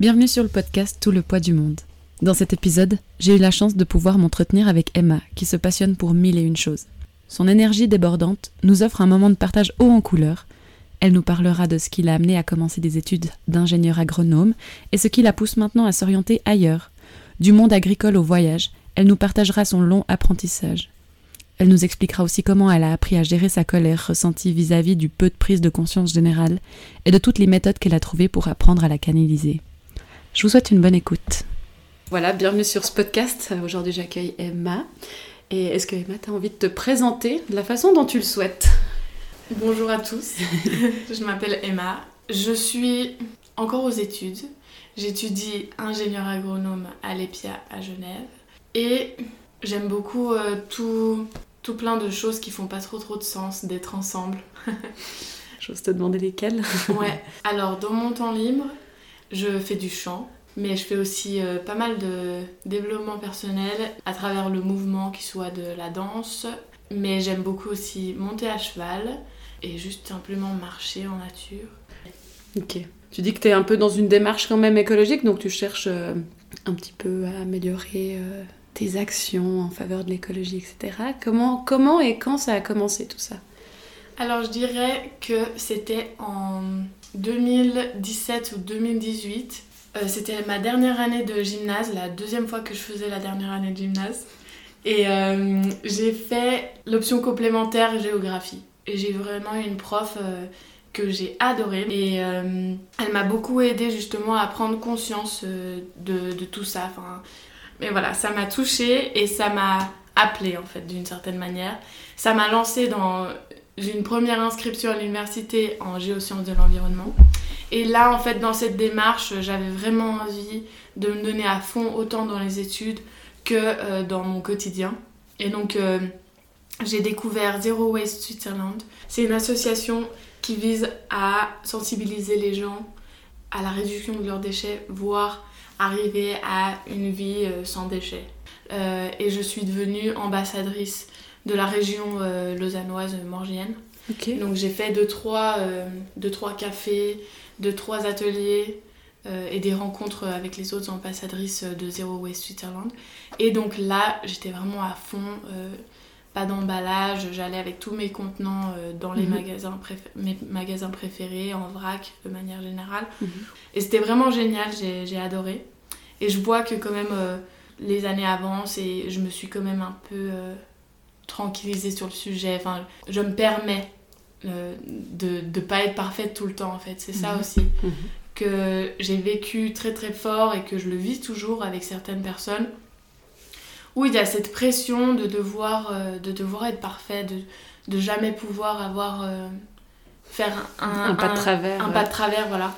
Bienvenue sur le podcast Tout le poids du monde. Dans cet épisode, j'ai eu la chance de pouvoir m'entretenir avec Emma, qui se passionne pour mille et une choses. Son énergie débordante nous offre un moment de partage haut en couleur. Elle nous parlera de ce qui l'a amené à commencer des études d'ingénieur agronome et ce qui la pousse maintenant à s'orienter ailleurs. Du monde agricole au voyage, elle nous partagera son long apprentissage. Elle nous expliquera aussi comment elle a appris à gérer sa colère ressentie vis-à-vis du peu de prise de conscience générale et de toutes les méthodes qu'elle a trouvées pour apprendre à la canaliser. Je vous souhaite une bonne écoute. Voilà, bienvenue sur ce podcast. Aujourd'hui, j'accueille Emma. Et est-ce que Emma, tu as envie de te présenter de la façon dont tu le souhaites? Bonjour à tous, je m'appelle Emma. Je suis encore aux études. J'étudie ingénieur agronome à l'EPIA à Genève. Et j'aime beaucoup euh, tout, tout plein de choses qui font pas trop trop de sens d'être ensemble. J'ose te demander lesquelles Ouais, alors dans mon temps libre, je fais du chant, mais je fais aussi euh, pas mal de développement personnel à travers le mouvement, qui soit de la danse. Mais j'aime beaucoup aussi monter à cheval et juste simplement marcher en nature. Ok. Tu dis que tu es un peu dans une démarche quand même écologique, donc tu cherches euh, un petit peu à améliorer euh, tes actions en faveur de l'écologie, etc. Comment, comment et quand ça a commencé tout ça? Alors je dirais que c'était en 2017 ou 2018. Euh, c'était ma dernière année de gymnase, la deuxième fois que je faisais la dernière année de gymnase. Et euh, j'ai fait l'option complémentaire géographie. Et j'ai vraiment eu une prof euh, que j'ai adorée. Et elle m'a beaucoup aidée justement à prendre conscience de, tout ça. Mais voilà, ça m'a touchée et ça m'a appelée en fait d'une certaine manière. Ça m'a lancée dans j'ai une première inscription à l'université en géosciences de l'environnement. Et là, en fait, dans cette démarche, j'avais vraiment envie de me donner à fond autant dans les études que euh, dans mon quotidien. Et donc, euh, j'ai découvert Zero Waste Switzerland. C'est une association qui vise à sensibiliser les gens à la réduction de leurs déchets, voire arriver à une vie euh, sans déchets. et je suis devenue ambassadrice de la région euh, lausannoise morgienne. Donc j'ai fait 2-3 deux, trois, euh, deux, trois cafés, 2-3 trois ateliers euh, et des rencontres avec les autres ambassadrices de Zero Waste Switzerland. Et donc là, j'étais vraiment à fond, pas d'emballage, j'allais avec tous mes contenants dans les mhm. magasins, mes magasins préférés, en vrac de manière générale. Mhm. Et c'était vraiment génial, j'ai adoré. Et je vois que quand même les années avancent et je me suis quand même un peu tranquilliser sur le sujet. Enfin, je me permets euh, de ne pas être parfaite tout le temps, en fait. C'est ça mhm. aussi. Mhm. Que j'ai vécu très très fort et que je le vis toujours avec certaines personnes. Où il y a cette pression de devoir, euh, de devoir être parfait, de, de jamais pouvoir avoir. Euh, faire un, un, pas de travers. Un pas de travers, voilà.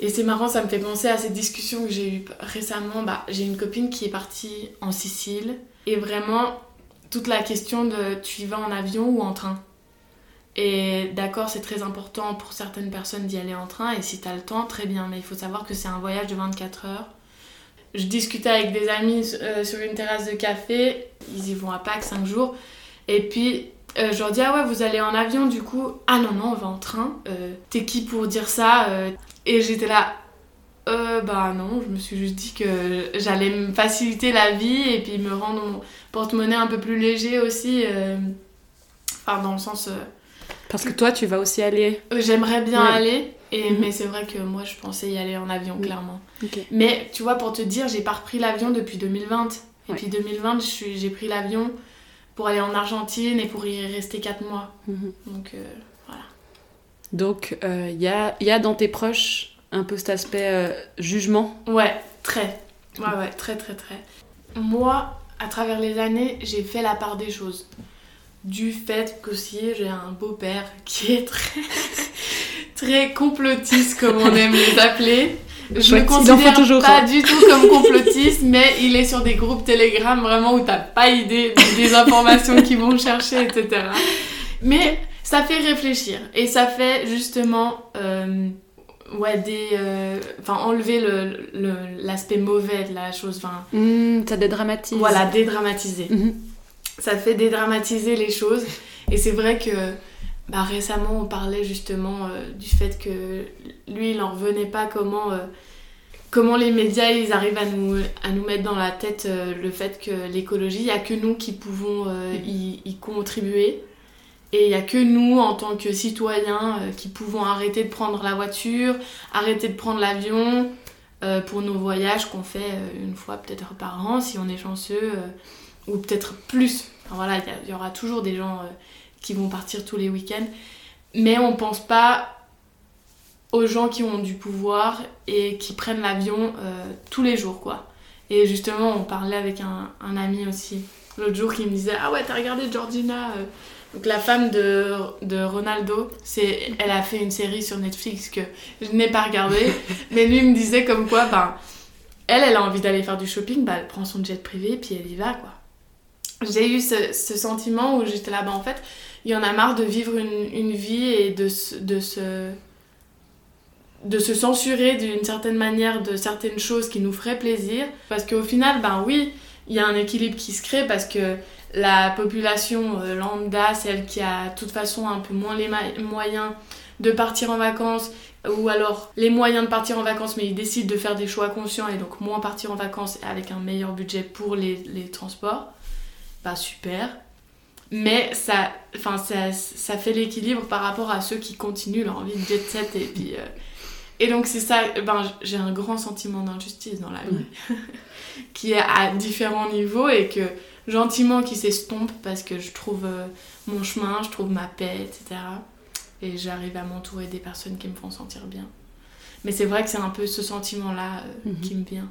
Et c'est marrant, ça me fait penser à cette discussion que j'ai eue récemment. Bah, j'ai une copine qui est partie en Sicile. Et vraiment, toute la question de tu y vas en avion ou en train. Et d'accord, c'est très important pour certaines personnes d'y aller en train, et si tu as le temps, très bien, mais il faut savoir que c'est un voyage de 24 heures. Je discutais avec des amis euh, sur une terrasse de café, ils y vont à Pâques 5 jours, et puis euh, je leur dis Ah ouais, vous allez en avion du coup Ah non, non, on va en train. Euh, t'es qui pour dire ça Et j'étais là euh, bah non, je me suis juste dit que j'allais me faciliter la vie et puis me rendre mon porte-monnaie un peu plus léger aussi. Euh, enfin, dans le sens. Euh, Parce que toi, tu vas aussi aller. J'aimerais bien aller, et, mhm. mais c'est vrai que moi, je pensais y aller en avion, clairement. Mais tu vois, pour te dire, j'ai pas repris l'avion depuis 2020. Et puis 2020, j'ai pris l'avion pour aller en Argentine et pour y rester 4 mois. Mhm. Donc voilà. Donc il y a, y a dans tes proches un peu cet aspect euh, jugement Ouais, très. Ouais, ouais, très, très, très. Moi, à travers les années, j'ai fait la part des choses. Du fait qu'aussi, j'ai un beau-père qui est très, très complotiste, comme on aime les appeler. Je ne me considère toujours pas du tout comme complotiste, mais il est sur des groupes Telegram vraiment où t'as pas idée des informations qu'ils vont chercher, etc. Mais ça fait réfléchir et ça fait justement euh, ouais des euh, enfin enlever le l'aspect mauvais de la chose enfin. Mmh, ça dédramatise. Voilà dédramatiser. Mmh. ça fait dédramatiser les choses. Et c'est vrai que bah, récemment on parlait justement euh, du fait que lui il en revenait pas comment euh, comment les médias ils arrivent à nous, à nous mettre dans la tête le fait que l'écologie, il n'y a que nous qui pouvons euh, y, y contribuer. Et il n'y a que nous, en tant que citoyens, euh, qui pouvons arrêter de prendre la voiture, arrêter de prendre l'avion euh, pour nos voyages qu'on fait euh, une fois peut-être par an, si on est chanceux, ou peut-être plus. Enfin, voilà, il y aura toujours des gens qui vont partir tous les week-ends. Mais on pense pas aux gens qui ont du pouvoir et qui prennent l'avion tous les jours, quoi. Et justement, on parlait avec un, ami aussi l'autre jour qui me disait Ah ouais, t'as regardé Georgina Donc la femme de, de Ronaldo, c'est, elle a fait une série sur Netflix que je n'ai pas regardée, mais lui me disait comme quoi, ben, elle, elle a envie d'aller faire du shopping, bah, elle prend son jet privé puis elle y va, quoi. J'ai eu ce, ce sentiment où j'étais là, bah en fait, il y en a marre de vivre une, une vie et de, se- de se de se censurer d'une certaine manière de certaines choses qui nous feraient plaisir. Parce qu'au final, ben oui, il y a un équilibre qui se crée parce que la population euh, lambda, celle qui a de toute façon un peu moins les moyens de partir en vacances, ou alors les moyens de partir en vacances, mais ils décident de faire des choix conscients et donc moins partir en vacances avec un meilleur budget pour les, les transports, bah super. Mais ça, enfin, ça, ça fait l'équilibre par rapport à ceux qui continuent leur vie de jet set et puis... euh, et donc c'est ça, ben, j'ai un grand sentiment d'injustice dans la vie, qui est à différents niveaux et que gentiment qui s'estompe parce que je trouve euh, mon chemin, je trouve ma paix, etc. Et j'arrive à m'entourer des personnes qui me font sentir bien. Mais c'est vrai que c'est un peu ce sentiment-là euh, Mhm. qui me vient.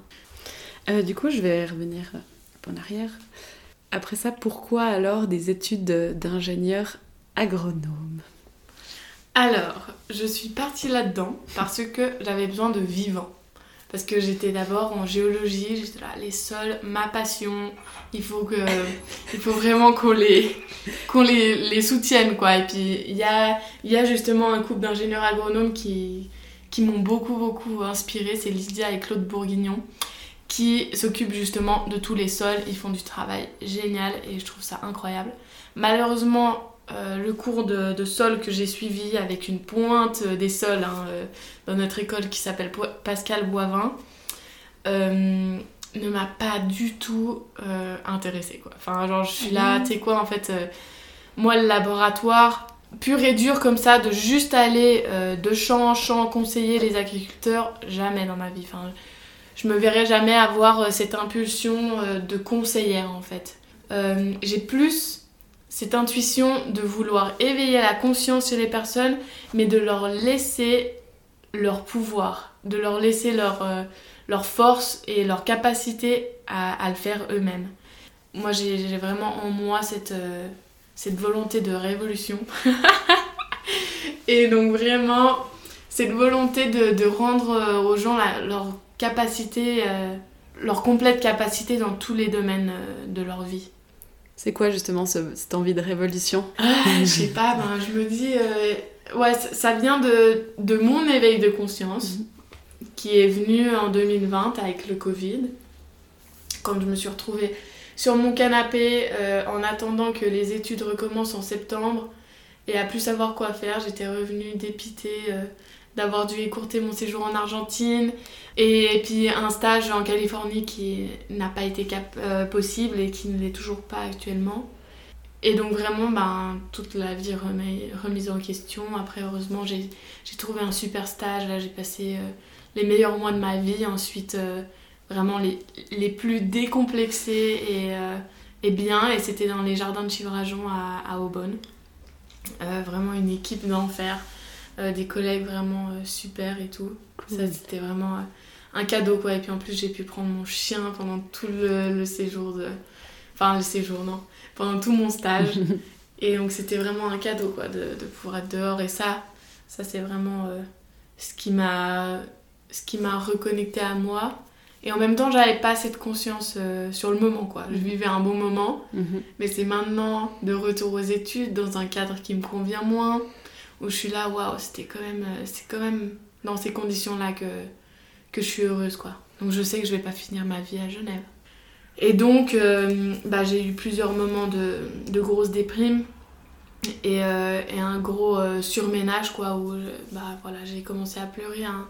Euh, du coup, je vais revenir un peu en arrière. Après ça, pourquoi alors des études de- d'ingénieur agronome? Alors, je suis partie là-dedans parce que j'avais besoin de vivants. Parce que j'étais d'abord en géologie, j'étais là, les sols, ma passion, il faut, vraiment qu'on les, qu'on les, les soutienne, quoi. Et puis, il y a, il y a justement un couple d'ingénieurs agronomes qui, qui m'ont beaucoup, beaucoup inspiré, c'est Lydia et Claude Bourguignon, qui s'occupent justement de tous les sols, ils font du travail génial et je trouve ça incroyable. Malheureusement, euh, le cours de, de sol que j'ai suivi avec une pointe des sols hein, euh, dans notre école qui s'appelle Pascal Boivin euh, ne m'a pas du tout intéressée quoi. Enfin genre je suis là, Mhm. tu sais quoi en fait, moi le laboratoire pur et dur comme ça, de juste aller de champ en champ conseiller les agriculteurs, jamais dans ma vie. Enfin, je me verrais jamais avoir cette impulsion de conseillère en fait. J'ai plus cette intuition de vouloir éveiller la conscience chez les personnes, mais de leur laisser leur pouvoir, de leur laisser leur, euh, force et leur capacité à, le faire eux-mêmes. Moi, j'ai vraiment en moi cette, euh, volonté de révolution. et donc vraiment, cette volonté de, rendre euh, aux gens leur capacité, leur complète capacité dans tous les domaines de leur vie. C'est quoi justement ce- cette envie de révolution Ah, je sais pas, ben, je me dis, euh, ouais, ça, vient de, de mon éveil de conscience qui est venu en 2020 avec le Covid, quand je me suis retrouvée sur mon canapé euh, en attendant que les études recommencent en septembre et à plus savoir quoi faire. J'étais revenue dépitée euh, d'avoir dû écourter mon séjour en Argentine et, puis un stage en Californie qui n'a pas été cap- euh, possible et qui ne l'est toujours pas actuellement. Et donc vraiment, ben, toute la vie remis- remise en question. Après, heureusement, j'ai trouvé un super stage. Là, j'ai passé euh, les meilleurs mois de ma vie. Ensuite, euh, vraiment les, les plus décomplexés et, et bien. Et c'était dans les jardins de Chivrajon à, à Aubonne. Vraiment une équipe d'enfer. Euh, des collègues vraiment euh, super et tout. Ça, c'était vraiment euh, un cadeau, quoi. Et puis en plus, j'ai pu prendre mon chien pendant tout le, le séjour de... Enfin, le séjour, non. Pendant tout mon stage. et donc, c'était vraiment un cadeau, quoi, de, de pouvoir être dehors. Et ça, ça, c'est vraiment ce qui m'a ce qui m'a reconnecté à moi. Et en même temps, j'avais pas cette conscience euh, sur le moment, quoi. Je Mhm. vivais un bon moment. Mhm. Mais c'est maintenant, de retour aux études, dans un cadre qui me convient moins, où je suis là, waouh, c'était quand même, euh, c'est quand même dans ces conditions-là que, que je suis heureuse, quoi. Donc je sais que je vais pas finir ma vie à Genève. Et donc, euh, bah, j'ai eu plusieurs moments de, de grosses déprimes et, euh, et un gros euh, surménage, quoi, où je- bah, voilà, j'ai commencé à pleurer un,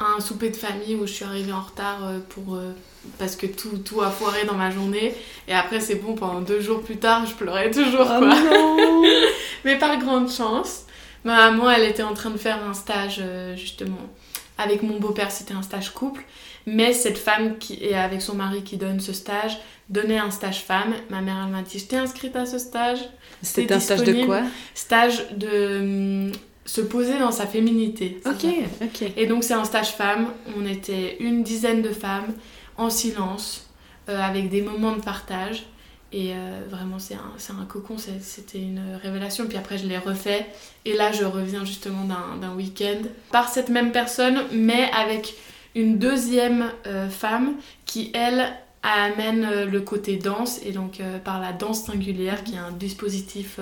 un souper de famille où je suis arrivée en retard pour, euh, parce que tout, tout a foiré dans ma journée. Et après, c'est bon, pendant deux jours plus tard, je pleurais toujours. Oh quoi. non Mais par grande chance, ma maman, elle était en train de faire un stage euh, justement avec mon beau-père, c'était un stage couple. Mais cette femme qui est avec son mari qui donne ce stage donnait un stage femme. Ma mère, elle m'a dit Je t'ai inscrite à ce stage. C'était un stage de quoi? Stage de hum, se poser dans sa féminité. Ok, ok. Et donc, c'est un stage femme. On était une dizaine de femmes en silence, euh, avec des moments de partage. Et euh, vraiment, c'est un, un cocon, c'était une révélation. Puis après, je l'ai refait. Et là, je reviens justement d'un week-end par cette même personne, mais avec une deuxième euh, femme qui, elle, amène euh, le côté danse. Et donc, par la danse singulière, qui est un dispositif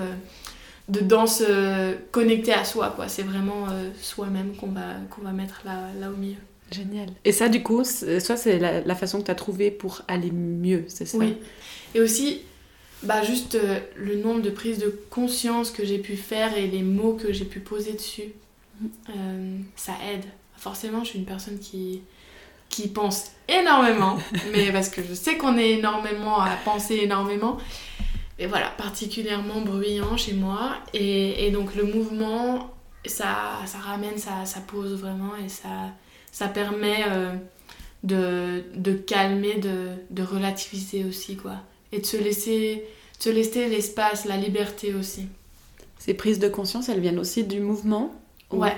de danse connecté à soi. quoi. C'est vraiment soi-même qu'on va, qu'on va mettre là, là au milieu. Génial. Et ça, du coup, c'est- soit c'est la, la façon que tu as trouvée pour aller mieux, c'est ça? Oui. Et aussi, bah, juste euh, le nombre de prises de conscience que j'ai pu faire et les mots que j'ai pu poser dessus, euh, ça aide. Forcément, je suis une personne qui, qui pense énormément, mais parce que je sais qu'on est énormément à penser énormément. Et voilà, particulièrement bruyant chez moi. Et, et donc le mouvement, ça, ça ramène, ça, ça pose vraiment et ça, ça permet euh, de, de calmer, de, de relativiser aussi, quoi. Et de se laisser, de se laisser l'espace, la liberté aussi. Ces prises de conscience, elles viennent aussi du mouvement Ou- Ouais.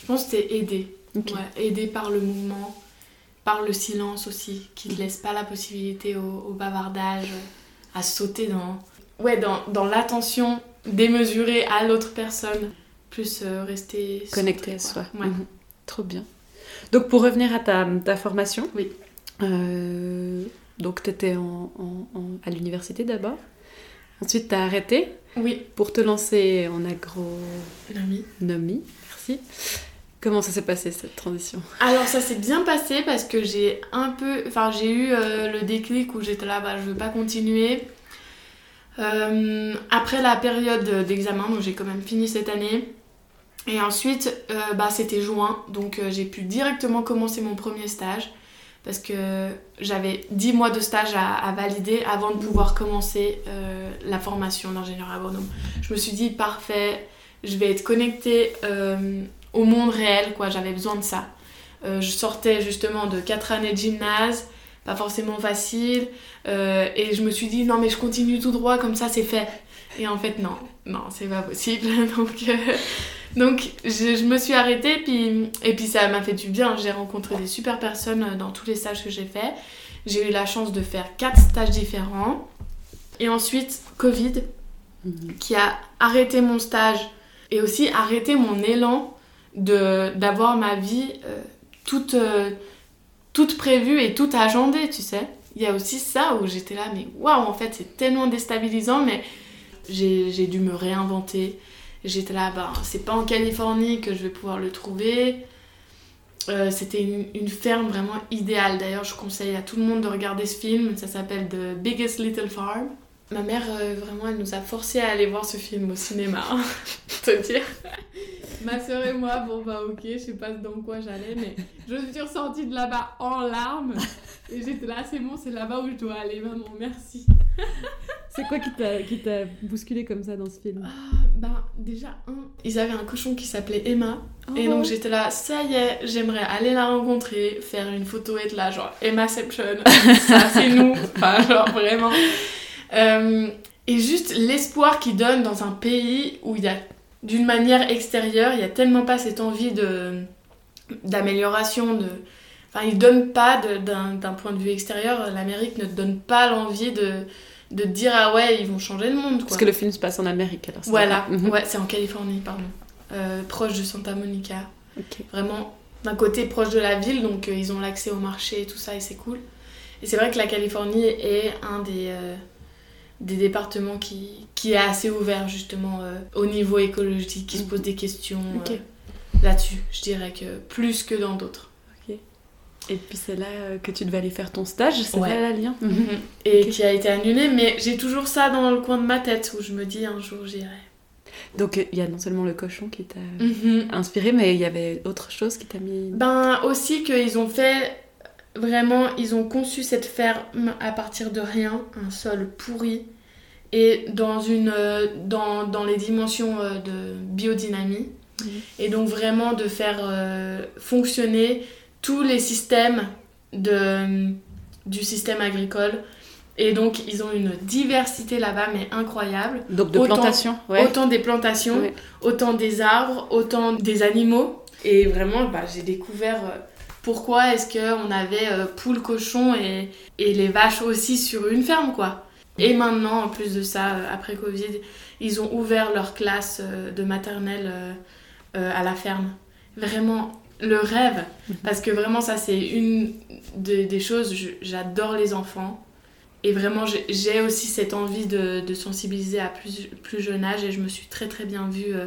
Je pense que c'est aider. Ok. Ouais, aider par le mouvement, par le silence aussi, qui ne laisse pas la possibilité au, au bavardage, à sauter dans, ouais, dans, dans l'attention démesurée à l'autre personne, plus euh, rester Connecté à soi. Ouais. Mhm. Trop bien. Donc, pour revenir à ta, ta formation, Oui. euh, donc tu étais en, en- en- à l'université d'abord. Ensuite, tu as arrêté Oui, pour te lancer en agronomie. Nami. Merci. Comment ça s'est passé cette transition? Alors ça s'est bien passé parce que j'ai un peu, enfin j'ai eu euh, le déclic où j'étais là, bah je veux pas continuer. Euh, après la période d'examen, donc j'ai quand même fini cette année. Et ensuite, euh, bah c'était juin, donc j'ai pu directement commencer mon premier stage parce que j'avais 10 mois de stage à, valider avant de pouvoir commencer euh, la formation d'ingénieur agronome. Je me suis dit parfait, je vais être connectée euh, au monde réel, quoi. J'avais besoin de ça. Euh, je sortais justement de 4 années de gymnase, pas forcément facile, et je me suis dit non mais je continue tout droit comme ça c'est fait. Et en fait non, non c'est pas possible. Donc, donc je, je me suis arrêtée puis, et puis ça m'a fait du bien. J'ai rencontré des super personnes dans tous les stages que j'ai fait. J'ai eu la chance de faire 4 stages différents. Et ensuite Covid qui a arrêté mon stage et aussi arrêté mon élan de d'avoir ma vie euh, toute euh, toute prévue et toute agendée tu sais il y a aussi ça où j'étais là mais waouh en fait c'est tellement déstabilisant mais j'ai dû me réinventer j'étais là bah c'est pas en Californie que je vais pouvoir le trouver Euh, c'était une, ferme vraiment idéale d'ailleurs je conseille à tout le monde de regarder ce film ça s'appelle The Biggest Little Farm Ma mère, euh, vraiment, elle nous a forcé à aller voir ce film au cinéma. te dire. Ma soeur et moi, bon bah ok, je sais pas dans quoi j'allais, mais je suis ressortie de là-bas en larmes. Et j'étais là, c'est bon, c'est là-bas où je dois aller, maman, merci. C'est quoi qui t'a, qui t'a bousculé comme ça dans ce film? Ah, bah déjà, un, ils avaient un cochon qui s'appelait Emma. Et Oh. donc j'étais là, ça y est, j'aimerais aller la rencontrer, faire une photo et être là, genre Emmaception, ça c'est nous, enfin genre vraiment. Euh, et juste l'espoir qu'ils donnent dans un pays où il y a, d'une manière extérieure, il y a tellement pas cette envie de d'amélioration, de... Enfin, ils donnent pas d'un d'un point de vue extérieur, l'Amérique ne donne pas l'envie de, de dire ah ouais, ils vont changer le monde quoi. Parce que le film se passe en Amérique alors. Voilà, Mhm. ouais, c'est en Californie, pardon. Euh, proche de Santa Monica. Vraiment, d'un côté proche de la ville, donc euh, ils ont l'accès au marché et tout ça, et c'est cool. Et c'est vrai que la Californie est un des, euh, des départements qui, qui est assez ouvert justement au niveau écologique, qui se pose des questions là-dessus. Je dirais que plus que dans d'autres. Et puis c'est là euh, que tu devais aller faire ton stage, c'est Ouais. là la lien Et Ok. qui a été annulé, mais j'ai toujours ça dans le coin de ma tête où je me dis un jour j'irai. Donc il y a non seulement le cochon qui t'a Mhm. inspiré, mais il y avait autre chose qui t'a mis. Ben aussi qu'ils ont fait vraiment, ils ont conçu cette ferme à partir de rien, un sol pourri et dans une euh, dans, dans les dimensions euh, de biodynamie Mhm. et donc vraiment de faire euh, fonctionner tous les systèmes de du système agricole et donc ils ont une diversité là-bas mais incroyable Donc de Autant- plantation, ouais. autant des plantations, Ouais. autant des arbres, autant des animaux. Et vraiment, bah, j'ai découvert euh, pourquoi est-ce qu'on avait euh, poules, cochons et, et les vaches aussi sur une ferme, quoi. Et maintenant, en plus de ça, euh, après Covid, ils ont ouvert leur classe de maternelle à la ferme. Vraiment, le rêve. Mhm. Parce que vraiment, ça, c'est une de- des choses. J'adore les enfants. Et vraiment, j'ai- aussi cette envie de, de sensibiliser à plus, plus jeune âge. Et je me suis très, très bien vue euh,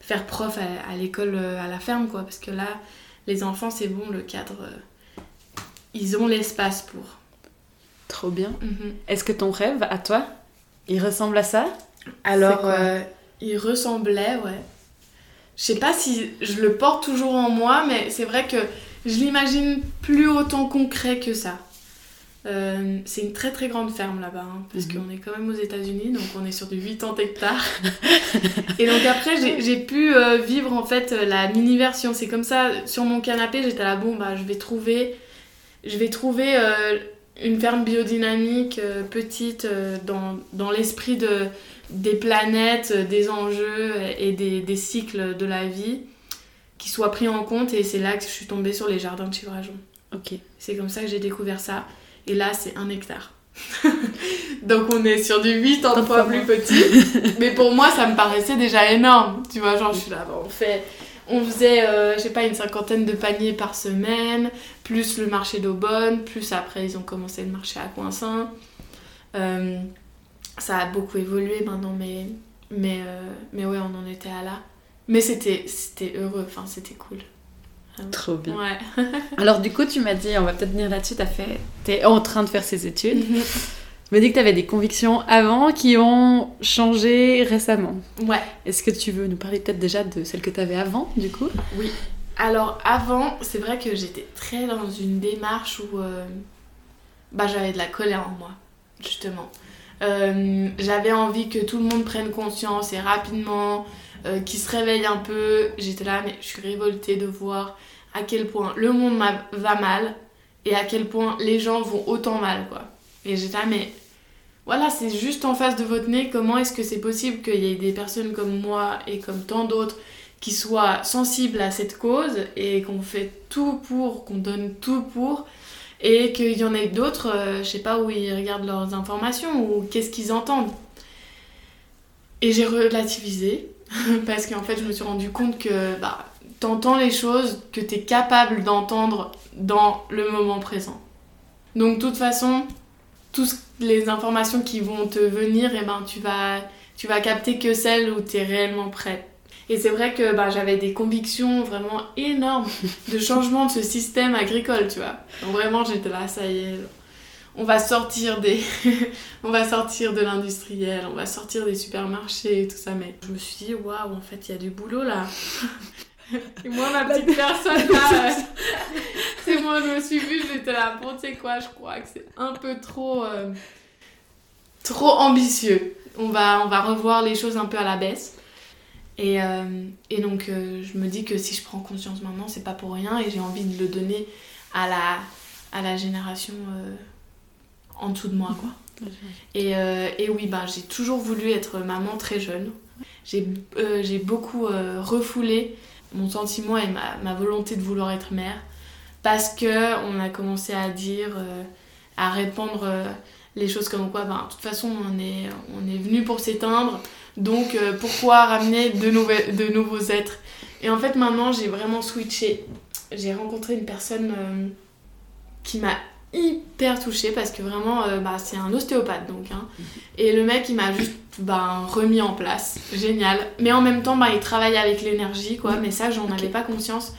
faire prof à, à l'école, euh, à la ferme, quoi. Parce que là, les enfants, c'est bon, le cadre. euh, ils ont l'espace pour. Trop bien. Mhm. Est-ce que ton rêve, à toi, il ressemble à ça? Alors, euh, il ressemblait, ouais. Je sais pas si je le porte toujours en moi, mais c'est vrai que je l'imagine plus autant concret que ça. Euh, c'est une très très grande ferme là-bas, hein, parce Mhm. qu'on est quand même aux États-Unis, donc on est sur du 80 hectares. Et donc après, j'ai- pu euh, vivre en fait la mini-version. C'est comme ça, sur mon canapé, j'étais là, bon, bah je vais trouver, je vais trouver euh, une ferme biodynamique euh, petite euh, dans, dans l'esprit de, des planètes, euh, des enjeux et des, des cycles de la vie qui soient pris en compte. Et c'est là que je suis tombée sur les jardins de Chivrajon. Ok. C'est comme ça que j'ai découvert ça. Et là, c'est un hectare. Donc on est sur du 8 en Tant fois pour plus moi. petit. Mais pour moi, ça me paraissait déjà énorme. Tu vois, genre, je suis là, bah, on fait... On faisait, euh, je sais pas, une cinquantaine de paniers par semaine, plus le marché d'Aubonne, plus après ils ont commencé le marché à Coinsin. Euh, ça a beaucoup évolué maintenant, mais, mais, euh, mais ouais, on en était à là. Mais c'était c'était heureux, enfin c'était cool. Trop bien. Ouais. Alors du coup, tu m'as dit, on va peut-être venir là-dessus, t'as fait... T'es en train de faire ces études. Tu m'as dit que t'avais des convictions avant qui ont changé récemment. ouais. Est-ce que tu veux nous parler peut-être déjà de celles que t'avais avant, du coup? Alors avant, c'est vrai que j'étais très dans une démarche où euh, bah, j'avais de la colère en moi, justement. Euh, j'avais envie que tout le monde prenne conscience et rapidement, euh, qu'ils se réveille un peu. J'étais là, mais je suis révoltée de voir à quel point le monde va mal et à quel point les gens vont autant mal, quoi. Et j'étais là, mais voilà, c'est juste en face de votre nez. Comment est-ce que c'est possible qu'il y ait des personnes comme moi et comme tant d'autres qui soient sensibles à cette cause et qu'on fait tout pour, qu'on donne tout pour, et qu'il y en ait d'autres, euh, je sais pas où ils regardent leurs informations ou qu'est-ce qu'ils entendent. Et j'ai relativisé, parce qu'en fait je me suis rendu compte que bah, t'entends les choses que t'es capable d'entendre dans le moment présent. Donc de toute façon, toutes les informations qui vont te venir, et ben, tu, vas, tu vas capter que celles où t'es réellement prête. Et c'est vrai que bah, j'avais des convictions vraiment énormes de changement de ce système agricole, tu vois. Donc vraiment, j'étais là, ça y est, on va sortir des... on va sortir de l'industriel, on va sortir des supermarchés et tout ça. Mais je me suis dit, waouh, en fait, il y a du boulot là. Et moi, ma petite personne là, euh, c'est moi, je me suis vue, j'étais là, bon, tu sais quoi, je crois que c'est un peu trop... euh, trop ambitieux. On va, on va revoir les choses un peu à la baisse. Et, euh, et donc, je me dis que si je prends conscience maintenant, c'est pas pour rien et j'ai envie de le donner à la, à la génération en dessous de moi, quoi. Et, et oui, bah, j'ai toujours voulu être maman très jeune. J'ai euh, beaucoup euh, refoulé mon sentiment et ma, volonté de vouloir être mère parce que on a commencé à dire, euh, à répandre euh, les choses comme quoi, ben, de toute façon, on est, on est venu pour s'éteindre, donc euh, pourquoi ramener de, de nouveaux êtres? Et en fait, maintenant, j'ai vraiment switché. J'ai rencontré une personne qui m'a hyper touchée parce que vraiment, euh, bah, c'est un ostéopathe donc. hein. Et le mec, il m'a juste ben, remis en place. Génial. Mais en même temps, ben, il travaille avec l'énergie, quoi. Mais ça, j'en avais pas conscience.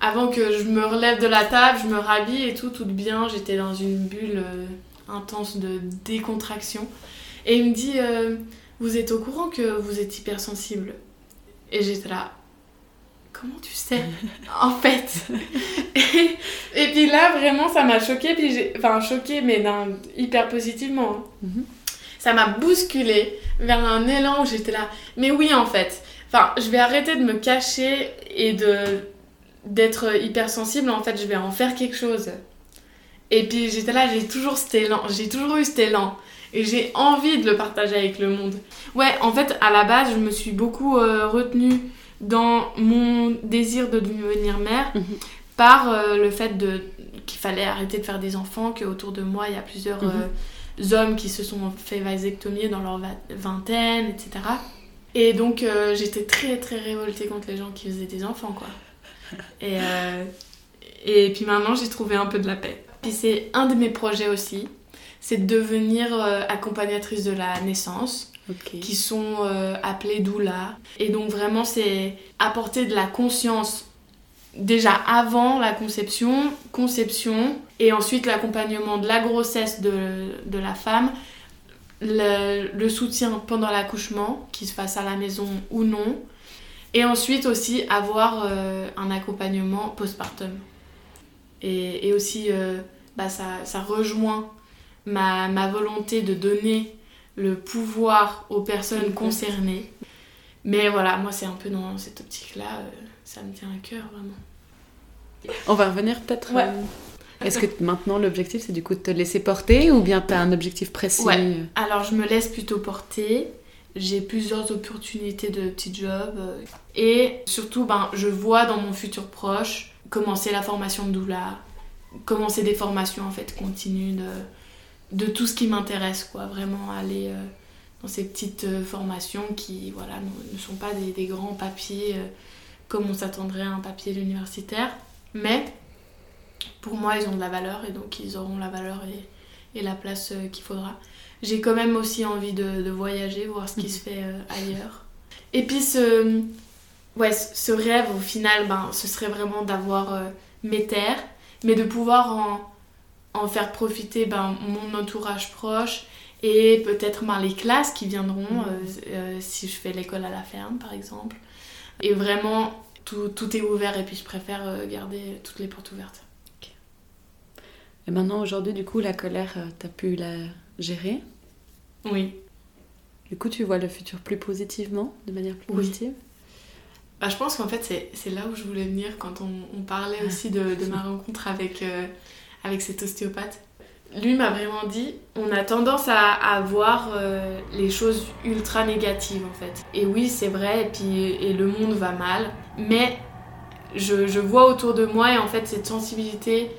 Avant que je me relève de la table, je me rhabille et tout, tout bien. J'étais dans une bulle euh, intense de décontraction. Et il me dit euh, Vous êtes au courant que vous êtes hypersensible? Et j'étais là, comment tu sais En fait? et, puis là, vraiment, ça m'a choqué. Puis j'ai... Enfin, choqué, mais d'un... hyper positivement. hein. Mhm. Ça m'a bousculé vers un élan où j'étais là. Mais oui, en fait. Enfin, je vais arrêter de me cacher et de d'être hypersensible. En fait, je vais en faire quelque chose. Et puis j'étais là, j'ai toujours cet élan. J'ai toujours eu cet élan. Et j'ai envie de le partager avec le monde. Ouais, en fait, à la base, je me suis beaucoup euh, retenue dans mon désir de devenir mère Mhm. par euh, le fait de qu'il fallait arrêter de faire des enfants, qu'autour de moi, il y a plusieurs Mhm. euh, hommes qui se sont fait vasectomier dans leur vingtaine, etc. Et donc, euh, j'étais très, très révoltée contre les gens qui faisaient des enfants, quoi. Et, et puis maintenant, j'ai trouvé un peu de la paix. Puis c'est un de mes projets aussi, c'est de devenir accompagnatrice de la naissance Qui sont euh, appelés doula. Et donc vraiment, c'est apporter de la conscience déjà avant la conception, conception, et ensuite l'accompagnement de la grossesse de, de la femme, le, soutien pendant l'accouchement, qu'il se fasse à la maison ou non, et ensuite aussi avoir euh, un accompagnement postpartum. Et, et aussi, euh, bah, ça, ça rejoint ma, ma volonté de donner le pouvoir aux personnes concernées. Mais voilà, moi c'est un peu dans cette optique-là, euh, ça me tient à cœur vraiment. On va revenir peut-être. Ouais. euh, Est-ce que maintenant l'objectif c'est du coup de te laisser porter ou bien tu as un objectif précis Ouais. euh, Alors je me laisse plutôt porter, j'ai plusieurs opportunités de petits jobs et surtout ben, je vois dans mon futur proche commencer la formation de doula, commencer des formations en fait continues de, de tout ce qui m'intéresse quoi, vraiment aller euh, dans ces petites euh, formations qui voilà ne, ne sont pas des, des grands papiers euh, comme on s'attendrait à un papier universitaire, mais pour moi ils ont de la valeur et donc ils auront la valeur et, et la place qu'il faudra. J'ai quand même aussi envie de, de voyager, voir ce qui se fait ailleurs. Et puis ce, ouais, ce rêve au final, ben, ce serait vraiment d'avoir mes terres, mais de pouvoir en, en faire profiter ben, mon entourage proche et peut-être ben, les classes qui viendront euh, euh, si je fais l'école à la ferme par exemple. Et vraiment, tout, tout est ouvert et puis je préfère euh, garder toutes les portes ouvertes. Et maintenant aujourd'hui du coup la colère tu as pu la gérer? Oui. Du coup tu vois le futur plus positivement, de manière plus Oui. positive? Bah, je pense qu'en fait, c'est, c'est là où je voulais venir quand on, on parlait aussi de, de ma rencontre avec, euh, avec cet ostéopathe. Lui m'a vraiment dit on a tendance à, à voir euh, les choses ultra négatives en fait. Et oui, c'est vrai, et, puis, et le monde va mal. Mais je, je vois autour de moi et en fait cette sensibilité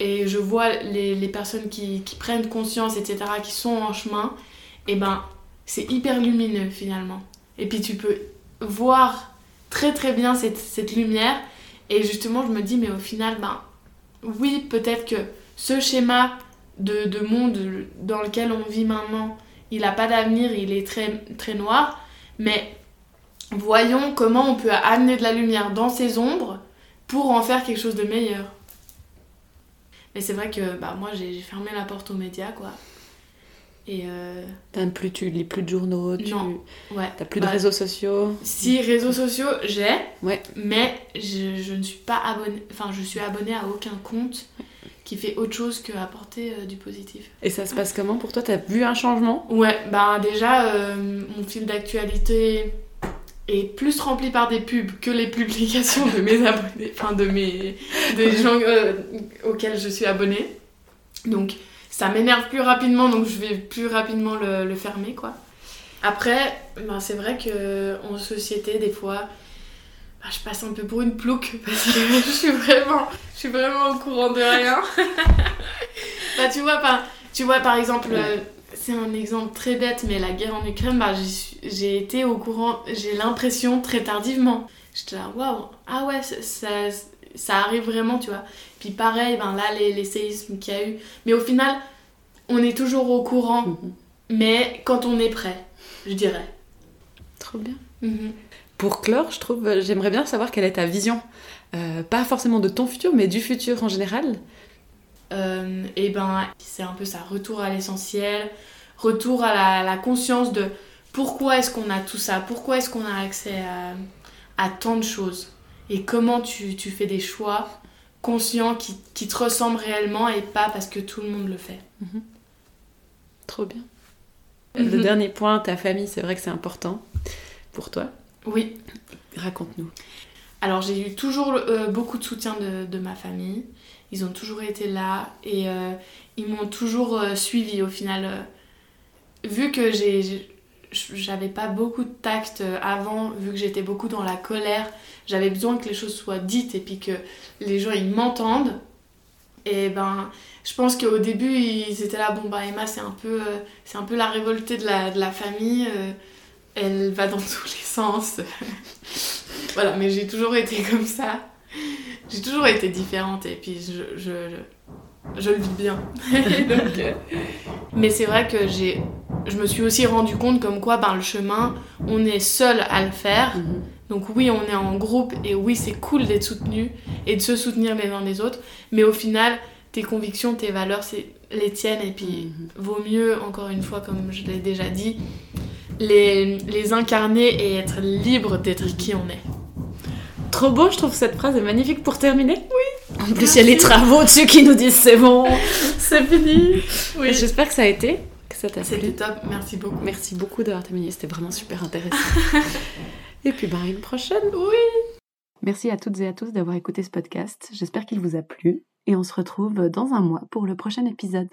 et je vois les, les personnes qui, qui prennent conscience, etc., qui sont en chemin, et ben c'est hyper lumineux finalement. Et puis tu peux voir très très bien cette, cette lumière et justement je me dis mais au final ben oui peut-être que ce schéma de, de monde dans lequel on vit maintenant il n'a pas d'avenir il est très noir. Mais voyons comment on peut amener de la lumière dans ces ombres pour en faire quelque chose de meilleur. Mais c'est vrai que bah, moi j'ai j'ai fermé la porte aux médias quoi et euh, T'as plus, tu lis plus de journaux, tu Non. ouais t'as plus de Bah, réseaux sociaux. Si réseaux sociaux, j'ai, Ouais. mais je, je ne suis pas abonnée, enfin je suis abonnée à aucun compte qui fait autre chose que apporter euh, du positif. Et ça se passe comment pour toi? T'as vu un changement? Ouais, bah déjà euh, mon fil d'actualité est plus rempli par des pubs que les publications de mes abonnés, enfin de mes des gens auxquels je suis abonnée. Donc ça m'énerve plus rapidement, donc je vais plus rapidement le, le fermer quoi. Après, ben, c'est vrai que en société des fois, bah, je passe un peu pour une plouque parce que je suis vraiment, je suis vraiment au courant de rien. bah tu vois par, tu vois par exemple, euh, c'est un exemple très bête, mais la guerre en Ukraine, bah, j'ai été au courant, j'ai l'impression très tardivement. J'étais là, waouh, ah ouais, ça, ça, arrive vraiment, tu vois. Puis pareil, ben là, les, les séismes qu'il y a eu. Mais au final, on est toujours au courant, Mhm. mais quand on est prêt, je dirais. Trop bien. Mhm. Pour clore, je trouve, j'aimerais bien savoir quelle est ta vision. Euh, pas forcément de ton futur, mais du futur en général. Euh, et ben, c'est un peu ça, retour à l'essentiel, retour à la, la conscience de pourquoi est-ce qu'on a tout ça, pourquoi est-ce qu'on a accès à, à tant de choses. Et comment tu, tu fais des choix conscients qui, qui, te ressemblent réellement et pas parce que tout le monde le fait. Mhm. Trop bien. Le mhm. dernier point, ta famille, c'est vrai que c'est important pour toi. Oui. Raconte-nous. Alors j'ai eu toujours euh, beaucoup de soutien de, de, ma famille. Ils ont toujours été là et euh, ils m'ont toujours euh, suivi au final. vu que j'ai j'avais pas beaucoup de tact avant, vu que j'étais beaucoup dans la colère, j'avais besoin que les choses soient dites et puis que les gens ils m'entendent. Et ben, je pense qu'au début ils étaient là, bon bah Emma c'est un peu, c'est un peu la révoltée de la, de la famille, elle va dans tous les sens. voilà, mais j'ai toujours été comme ça. J'ai toujours été différente et puis je, je, je, le vis bien. Euh, mais c'est vrai que j'ai, je me suis aussi rendu compte comme quoi ben, le chemin, on est seul à le faire. Mhm. Donc oui, on est en groupe et oui, c'est cool d'être soutenu et de se soutenir les uns les autres. Mais au final, tes convictions, tes valeurs, c'est les tiennes. Et puis, mhm. vaut mieux, encore une fois, comme je l'ai déjà dit, les, les incarner et être libre d'être qui on est. Trop beau, je trouve cette phrase est magnifique pour terminer. Oui. En plus, il y a les travaux dessus qui nous disent c'est bon, c'est fini. Oui. J'espère que ça a été, ça t'a C'était top, merci beaucoup. Merci beaucoup d'avoir témoigné, c'était vraiment super intéressant. et puis, bah, une prochaine. Oui. Merci à toutes et à tous d'avoir écouté ce podcast. J'espère qu'il vous a plu et on se retrouve dans un mois pour le prochain épisode.